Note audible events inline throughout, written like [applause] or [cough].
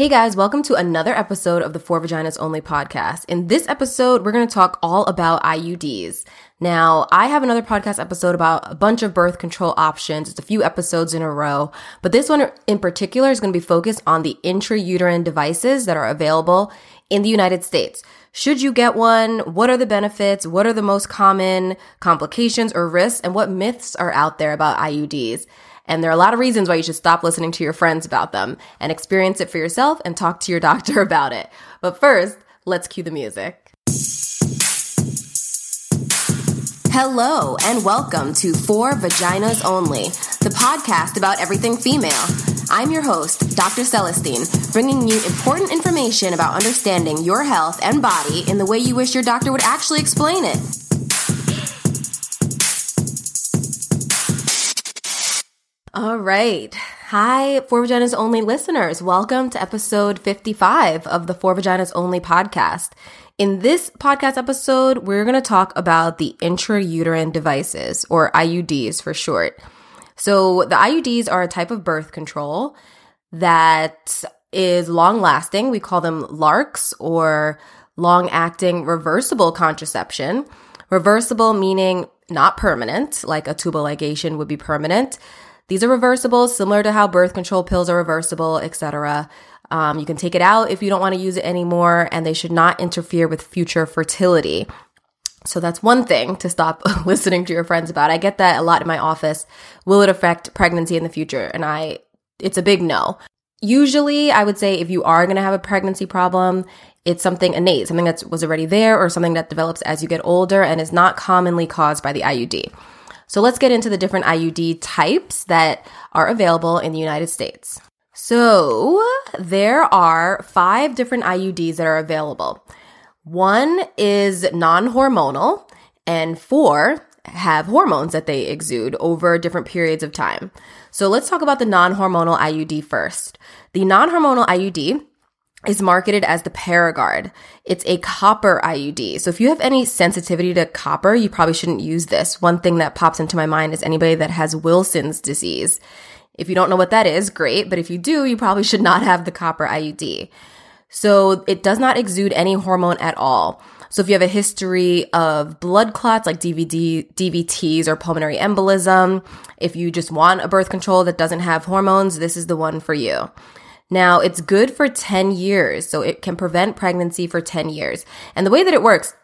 Hey guys, welcome to another episode of the For Vaginas Only podcast. In this episode, we're going to talk all about IUDs. Now, I have another podcast episode about a bunch of birth control options. It's a few episodes in a row, but this one in particular is going to be focused on the intrauterine devices that are available in the United States. Should you get one? What are the benefits? What are the most common complications or risks? And what myths are out there about IUDs? And there are a lot of reasons why you should stop listening to your friends about them and experience it for yourself and talk to your [laughs] doctor about it. But first, let's cue the music. Hello and welcome to For Vaginas Only, the podcast about everything female. I'm your host, Dr. Celestine, bringing you important information about understanding your health and body in the way you wish your doctor would actually explain it. All right. Hi, For Vaginas Only listeners. Welcome to episode 55 of the For Vaginas Only podcast. In this podcast episode, we're going to talk about the intrauterine devices, or IUDs for short. So, the IUDs are a type of birth control that is long lasting. We call them LARCs or long acting reversible contraception. Reversible meaning not permanent, like a tubal ligation would be permanent these are reversible, similar to how birth control pills are reversible, etc. Um, you can take it out if you don't want to use it anymore, and they should not interfere with future fertility. So that's one thing to stop [laughs] listening to your friends about. I get that a lot in my office. Will it affect pregnancy in the future? And I, it's a big no. Usually, I would say if you are going to have a pregnancy problem, it's something innate, something that was already there, or something that develops as you get older and is not commonly caused by the IUD. So let's get into the different IUD types that are available in the United States. So there are five different IUDs that are available. One is non hormonal, and four have hormones that they exude over different periods of time. So let's talk about the non hormonal IUD first. The non hormonal IUD is marketed as the Paragard. It's a copper IUD. So if you have any sensitivity to copper, you probably shouldn't use this. One thing that pops into my mind is anybody that has Wilson's disease. If you don't know what that is, great. But if you do, you probably should not have the copper IUD. So it does not exude any hormone at all. So if you have a history of blood clots like DVD, DVTs or pulmonary embolism, if you just want a birth control that doesn't have hormones, this is the one for you. Now, it's good for 10 years, so it can prevent pregnancy for 10 years. And the way that it works,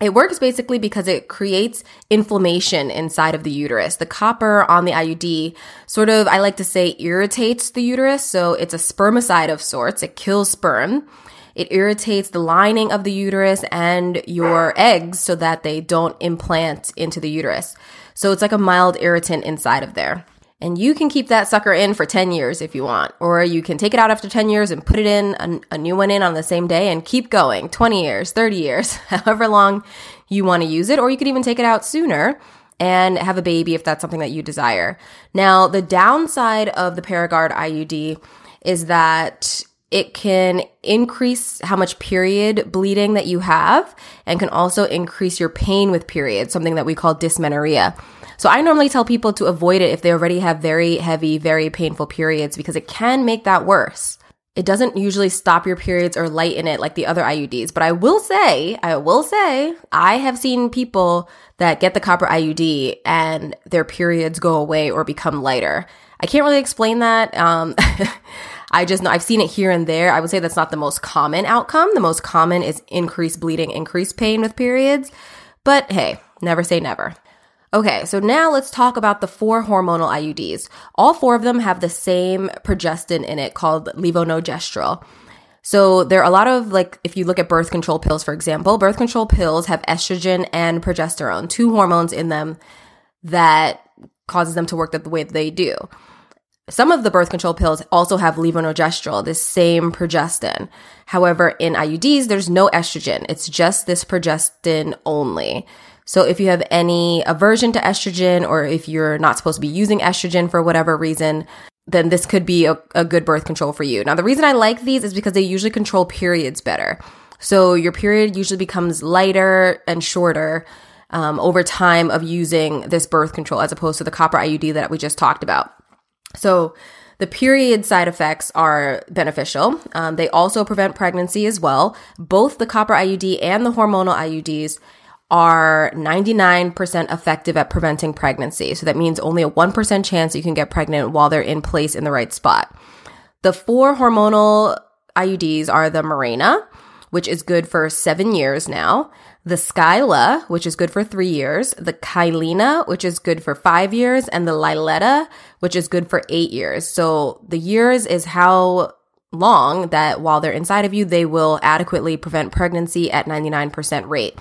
it works basically because it creates inflammation inside of the uterus. The copper on the IUD sort of, I like to say, irritates the uterus. So it's a spermicide of sorts. It kills sperm. It irritates the lining of the uterus and your eggs so that they don't implant into the uterus. So it's like a mild irritant inside of there. And you can keep that sucker in for 10 years if you want. Or you can take it out after 10 years and put it in, a, a, new one in on the same day and keep going 20 years, 30 years, [laughs] however long you want to use it. Or you could even take it out sooner and have a baby if that's something that you desire. Now, the downside of the Paragard IUD is that it can increase how much period bleeding that you have and can also increase your pain with periods, something that we call dysmenorrhea. So I normally tell people to avoid it if they already have very heavy, very painful periods because it can make that worse. It doesn't usually stop your periods or lighten it like the other IUDs, but I will say, I will say, I have seen people that get the copper IUD and their periods go away or become lighter. I can't really explain that. Um, [laughs] I just know I've seen it here and there. I would say that's not the most common outcome. The most common is increased bleeding, increased pain with periods. But hey, never say never. Okay, so now let's talk about the four hormonal IUDs. All four of them have the same progestin in it called levonorgestrel. So there are a lot of like if you look at birth control pills for example, birth control pills have estrogen and progesterone, two hormones in them that causes them to work the way they do. Some of the birth control pills also have levonorgestrel, this same progestin. However, in IUDs, there's no estrogen. It's just this progestin only. So if you have any aversion to estrogen or if you're not supposed to be using estrogen for whatever reason, then this could be a, a good birth control for you. Now, the reason I like these is because they usually control periods better. So your period usually becomes lighter and shorter um, over time of using this birth control as opposed to the copper IUD that we just talked about. So The period side effects are beneficial. Um, they also prevent pregnancy as well. Both the copper IUD and the hormonal IUDs are 99% effective at preventing pregnancy. So that means only a 1% chance you can get pregnant while they're in place in the right spot. The four hormonal IUDs are the Mirena, which is good for seven years now, the Skyla, which is good for three years, the Kyleena, which is good for five years, and the Liletta, which is good for eight years. So the years is how long that while they're inside of you, they will adequately prevent pregnancy at 99% rate.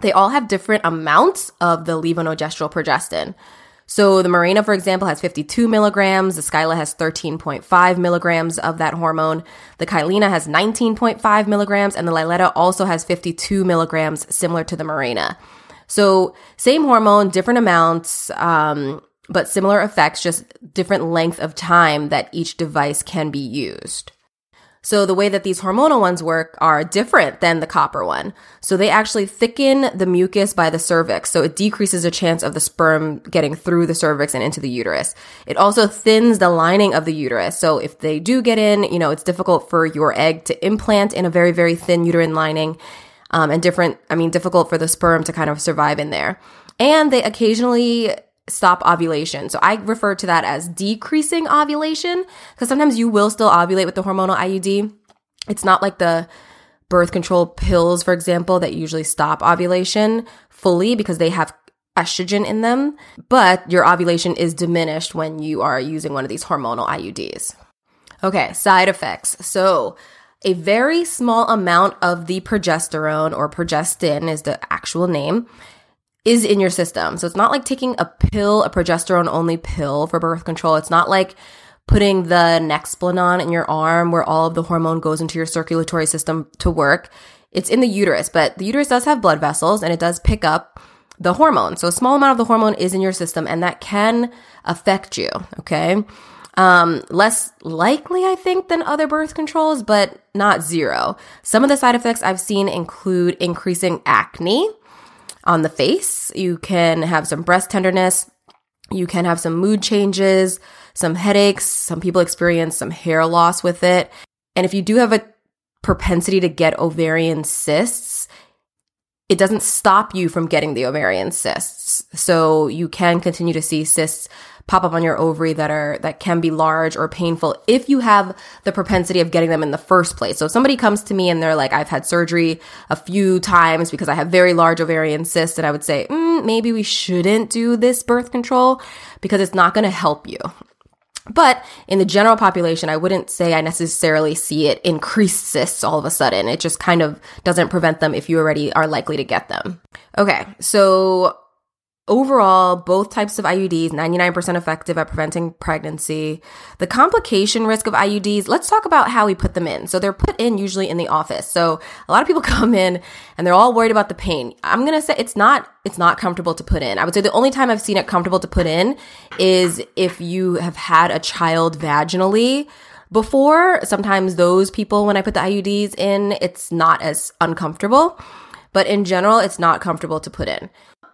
They all have different amounts of the levonorgestrel progestin. So the Mirena, for example, has 52 milligrams. The Skyla has 13.5 milligrams of that hormone. The Kyleena has 19.5 milligrams, and the Liletta also has 52 milligrams, similar to the Mirena. So same hormone, different amounts, um, but similar effects, just different length of time that each device can be used. So the way that these hormonal ones work are different than the copper one. So they actually thicken the mucus by the cervix. So it decreases the chance of the sperm getting through the cervix and into the uterus. It also thins the lining of the uterus. So if they do get in, you know, it's difficult for your egg to implant in a very, very thin uterine lining. Um, and different, I mean, difficult for the sperm to kind of survive in there. And they occasionally stop ovulation. So I refer to that as decreasing ovulation because sometimes you will still ovulate with the hormonal IUD. It's not like the birth control pills, for example, that usually stop ovulation fully because they have estrogen in them, but your ovulation is diminished when you are using one of these hormonal IUDs. Okay, side effects. So, a very small amount of the progesterone or progestin is the actual name is in your system. So it's not like taking a pill, a progesterone only pill for birth control. It's not like putting the Nexplanon in your arm where all of the hormone goes into your circulatory system to work. It's in the uterus, but the uterus does have blood vessels and it does pick up the hormone. So a small amount of the hormone is in your system and that can affect you. Okay. Um, less likely, I think, than other birth controls, but not zero. Some of the side effects I've seen include increasing acne, on the face. You can have some breast tenderness. You can have some mood changes, some headaches. Some people experience some hair loss with it. And if you do have a propensity to get ovarian cysts, it doesn't stop you from getting the ovarian cysts. So you can continue to see cysts pop up on your ovary that are that can be large or painful if you have the propensity of getting them in the first place. So if somebody comes to me and they're like, I've had surgery a few times because I have very large ovarian cysts, and I would say, mm, maybe we shouldn't do this birth control because it's not going to help you. But in the general population, I wouldn't say I necessarily see it increase cysts all of a sudden. It just kind of doesn't prevent them if you already are likely to get them. Okay, so Overall, both types of IUDs, 99% effective at preventing pregnancy. The complication risk of IUDs, let's talk about how we put them in. So they're put in usually in the office. So a lot of people [laughs] come in and they're all worried about the pain. I'm going to say it's not, it's not comfortable to put in. I would say the only time I've seen it comfortable to put in is if you have had a child vaginally before. Sometimes those people, when I put the IUDs in, it's not as uncomfortable. But in general, it's not comfortable to put in.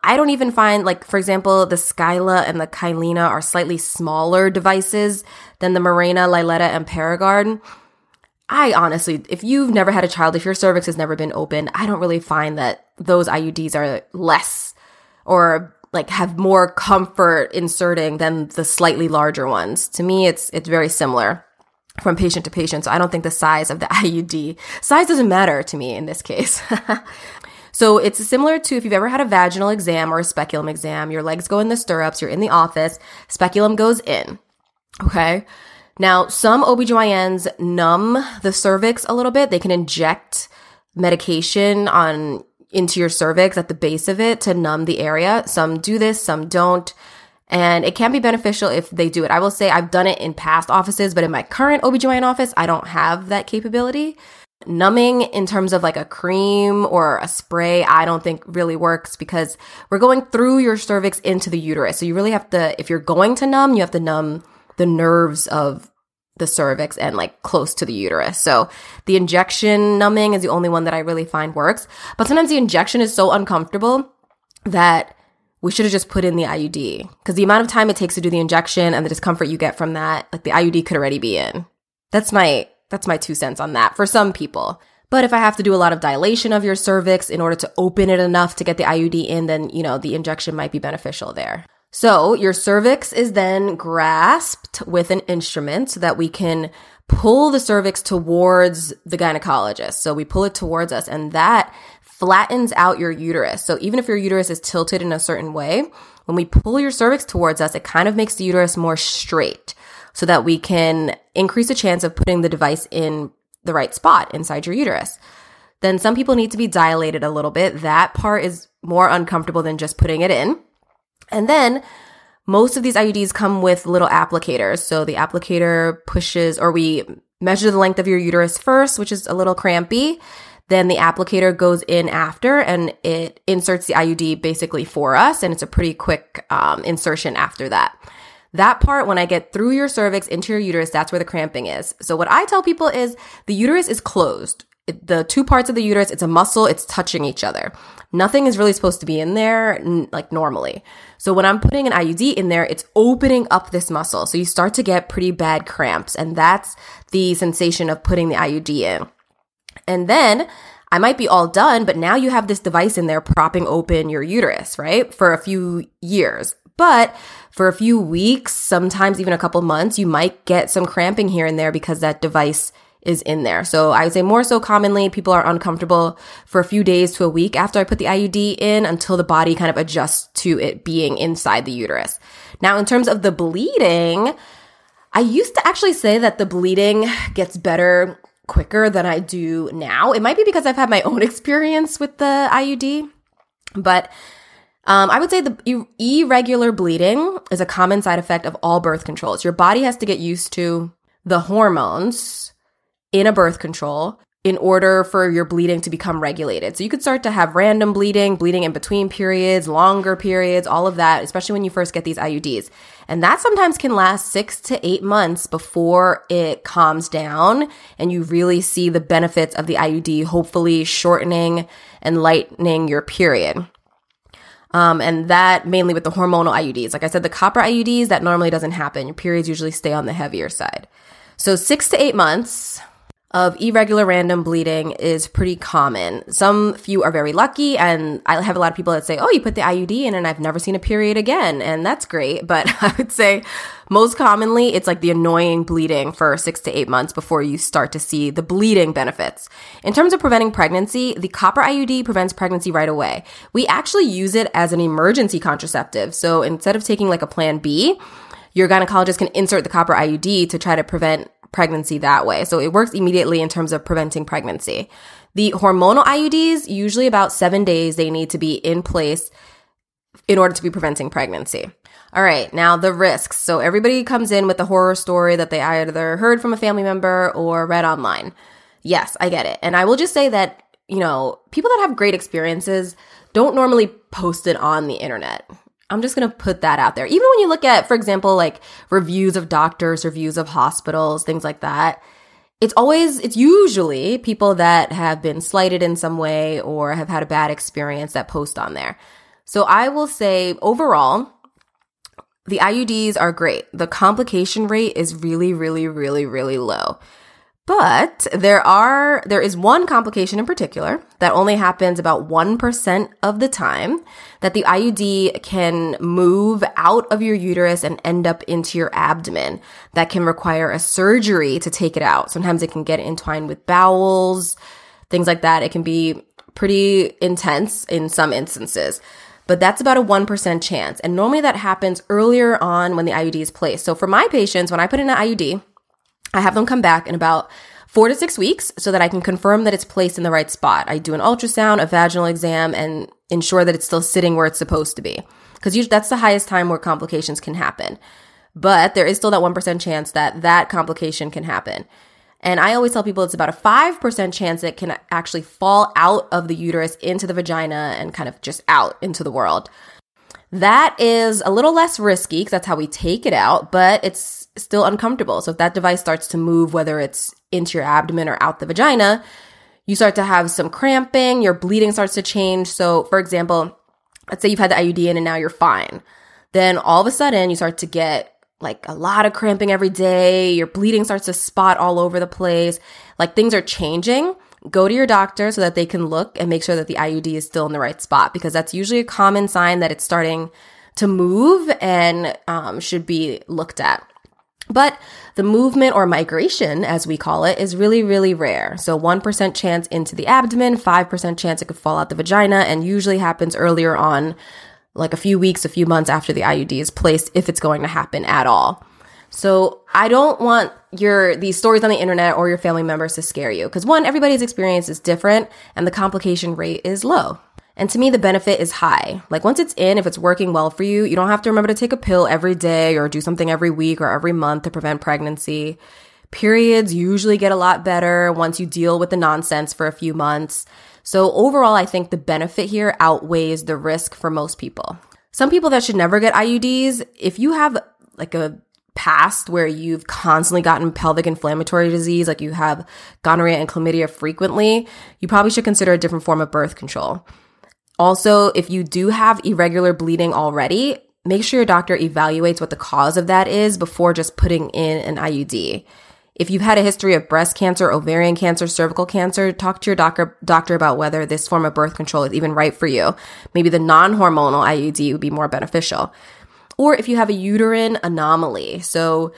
I don't even find, like, for example, the Skyla and the Kyleena are slightly smaller devices than the Mirena, Liletta, and Paragard. I honestly, if you've never had a child, if your cervix has never been open, I don't really find that those IUDs are less or like have more comfort inserting than the slightly larger ones. To me, it's it's very similar from patient to patient. So I don't think the size of the [laughs] IUD size doesn't matter to me in this case. [laughs] So it's similar to if you've ever had a vaginal exam or a speculum exam, your legs go in the stirrups, you're in the office, speculum goes in. Okay. Now, some OBGYNs numb the cervix a little bit. They can inject medication on into your cervix at the base of it to numb the area. Some do this, some don't. And it can be beneficial if they do it. I will say I've done it in past offices, but in my current OBGYN office, I don't have that capability. Numbing in terms of like a cream or a spray, I don't think really works because we're going through your cervix into the uterus. So you really have to, if you're going to numb, you have to numb the nerves of the cervix and like close to the uterus. So the injection numbing is the only one that I really find works. But sometimes the injection is so uncomfortable that we should have just put in the IUD because the amount of time it takes to do the injection and the discomfort you get from that, like the IUD could already be in. That's my that's my two cents on that for some people. But if I have to do a lot of dilation of your cervix in order to open it enough to get the IUD in, then, you know, the injection might be beneficial there. So your cervix is then grasped with an instrument so that we can pull the cervix towards the gynecologist. So we pull it towards us and that flattens out your uterus. So even if your uterus is tilted in a certain way, when we pull your cervix towards us, it kind of makes the uterus more straight so that we can increase the chance of putting the device in the right spot inside your uterus. Then some people need to be dilated a little bit. That part is more uncomfortable than just putting it in. And then most of these IUDs come with little applicators. So the applicator pushes, or we measure the length of your uterus first, which is a little crampy. Then the applicator goes in after and it inserts the IUD basically for us. And it's a pretty quick um, insertion after that. That part, when I get through your cervix into your uterus, that's where the cramping is. So what I tell people is the uterus is closed. It, the two parts of the uterus, it's a muscle, it's touching each other. Nothing is really supposed to be in there n- like normally. So when I'm putting an IUD in there, it's opening up this muscle. So you start to get pretty bad cramps. And that's the sensation of putting the IUD in. And then I might be all done, but now you have this device in there propping open your uterus, right? For a few years. But for a few weeks, sometimes even a couple months, you might get some cramping here and there because that device is in there. So I would say more so commonly, people are uncomfortable for a few days to a week after I put the IUD in until the body kind of adjusts to it being inside the uterus. Now, in terms of the bleeding, I used to actually say that the bleeding gets better quicker than I do now. It might be because I've had my own [laughs] experience with the IUD, but um, I would say the irregular bleeding is a common side effect of all birth controls. Your body has to get used to the hormones in a birth control in order for your bleeding to become regulated. So you could start to have random bleeding, bleeding in between periods, longer periods, all of that, especially when you first get these IUDs. And that sometimes can last six to eight months before it calms down and you really see the benefits of the IUD, hopefully shortening and lightening your period. Um, and that mainly with the hormonal IUDs. Like I said, the copper IUDs, that normally doesn't happen. Your periods usually stay on the heavier side. So six to eight months of irregular random bleeding is pretty common. Some few are very lucky, and I have a lot of people that say, Oh, you put the IUD in, and I've never seen a period again. And that's great. But [laughs] I would say most commonly, it's like the annoying bleeding for six to eight months before you start to see the bleeding benefits. In terms of preventing pregnancy, the copper IUD prevents pregnancy right away. We actually use it as an emergency contraceptive. So instead of taking like a plan B, your gynecologist can insert the copper IUD to try to prevent pregnancy that way. So it works immediately in terms of preventing pregnancy. The hormonal IUDs, usually about seven days, they need to be in place in order to be preventing pregnancy. All right, now the risks. So everybody comes in with a horror story that they either heard from a family member or read online. Yes, I get it. And I will just say that, you know, people that have great experiences don't normally post it on the internet. I'm just going to put that out there. Even when you look at, for example, like reviews of doctors, reviews of hospitals, things like that, it's always, it's usually people that have been slighted in some way or have had a bad experience that post on there. So I will say overall, the IUDs are great. The complication rate is really, really, really, really low. But there are, there is one complication in particular that only happens about 1% of the time that the IUD can move out of your uterus and end up into your abdomen. That can require a surgery to take it out. Sometimes it can get entwined with bowels, things like that. It can be pretty intense in some instances. But that's about a 1% chance. And normally that happens earlier on when the IUD is placed. So for my patients, when I put in an IUD, I have them come back in about four to six weeks so that I can confirm that it's placed in the right spot. I do an ultrasound, a vaginal exam, and ensure that it's still sitting where it's supposed to be. Because that's the highest time where complications can happen. But there is still that 1% chance that that complication can happen. And I always tell people it's about a 5% chance it can actually fall out of the uterus into the vagina and kind of just out into the world. That is a little less risky because that's how we take it out, but it's still uncomfortable. So if that device starts to move, whether it's into your abdomen or out the vagina, you start to have some cramping, your bleeding starts to change. So, for example, let's say you've had the IUD in and now you're fine. Then all of a sudden you start to get like a lot of cramping every day, your bleeding starts to spot all over the place, like things are changing. Go to your doctor so that they can look and make sure that the IUD is still in the right spot because that's usually a common sign that it's starting to move and um, should be looked at. But the movement or migration, as we call it, is really, really rare. So 1% chance into the abdomen, 5% chance it could fall out the vagina, and usually happens earlier on, like a few weeks, a few months after the IUD is placed, if it's going to happen at all. So I don't want your these stories on the internet or your family members to scare you because one, everybody's experience is different and the complication rate is low. And to me, the benefit is high. Like once it's in, if it's working well for you, you don't have to remember to take a pill every day or do something every week or every month to prevent pregnancy. Periods usually get a lot better once you deal with the nonsense for a few months. So overall, I think the benefit here outweighs the risk for most people. Some people that should never get IUDs, if you have like a past where you've constantly gotten pelvic inflammatory disease, like you have gonorrhea and chlamydia frequently, you probably should consider a different form of birth control. Also, if you do have irregular bleeding already, make sure your doctor evaluates what the cause of that is before just putting in an IUD. If you've had a history of breast cancer, ovarian cancer, cervical cancer, talk to your doctor doctor about whether this form of birth control is even right for you. Maybe the non-hormonal IUD would be more beneficial or if you have a uterine anomaly. So,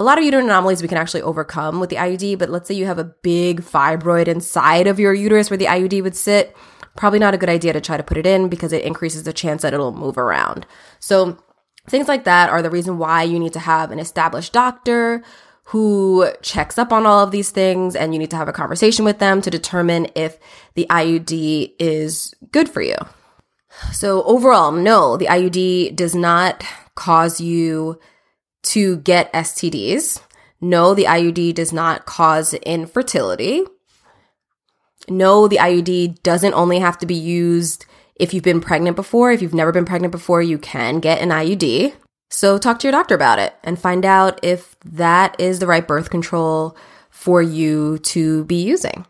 a lot of uterine anomalies we can actually overcome with the IUD, but let's say you have a big fibroid inside of your uterus where the IUD would sit, probably not a good idea to try to put it in because it increases the chance that it'll move around. So, things like that are the reason why you need to have an established doctor who checks up on all of these things and you need to have a conversation with them to determine if the IUD is good for you. So overall, no, the IUD does not cause you to get STDs. No, the IUD does not cause infertility. No, the IUD doesn't only have to be used if you've been pregnant before. If you've never been pregnant before, you can get an IUD. So talk to your doctor about it and find out if that is the right birth control for you to be using.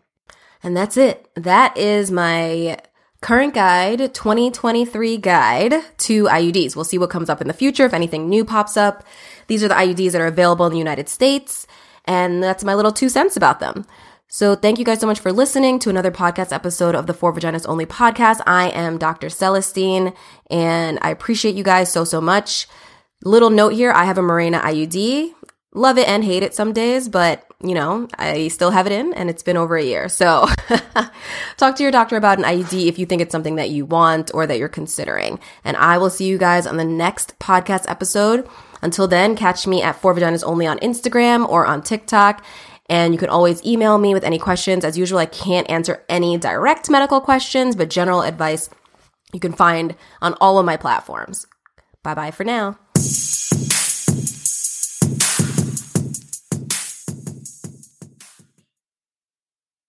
And that's it. That is my current guide 2023 guide to IUDs. We'll see what comes up in the future if anything new pops up. These are the IUDs that are available in the United States, and that's my little two cents about them. So thank you guys so much for listening to another podcast episode of the For Vaginas Only podcast. I am Dr. Celestine, and I appreciate you guys so, so much. Little note here, I have a Mirena IUD. Love it and hate it some days, but you know, I still have it in and it's been over a year. So [laughs] talk to your doctor about an IUD if you think it's something that you want or that you're considering. And I will see you guys on the next podcast episode. Until then, catch me at For Vaginas Only on Instagram or on TikTok. And you can always email me with any questions. As usual, I can't answer any direct medical questions, but general advice you can find on all of my platforms. Bye bye for now.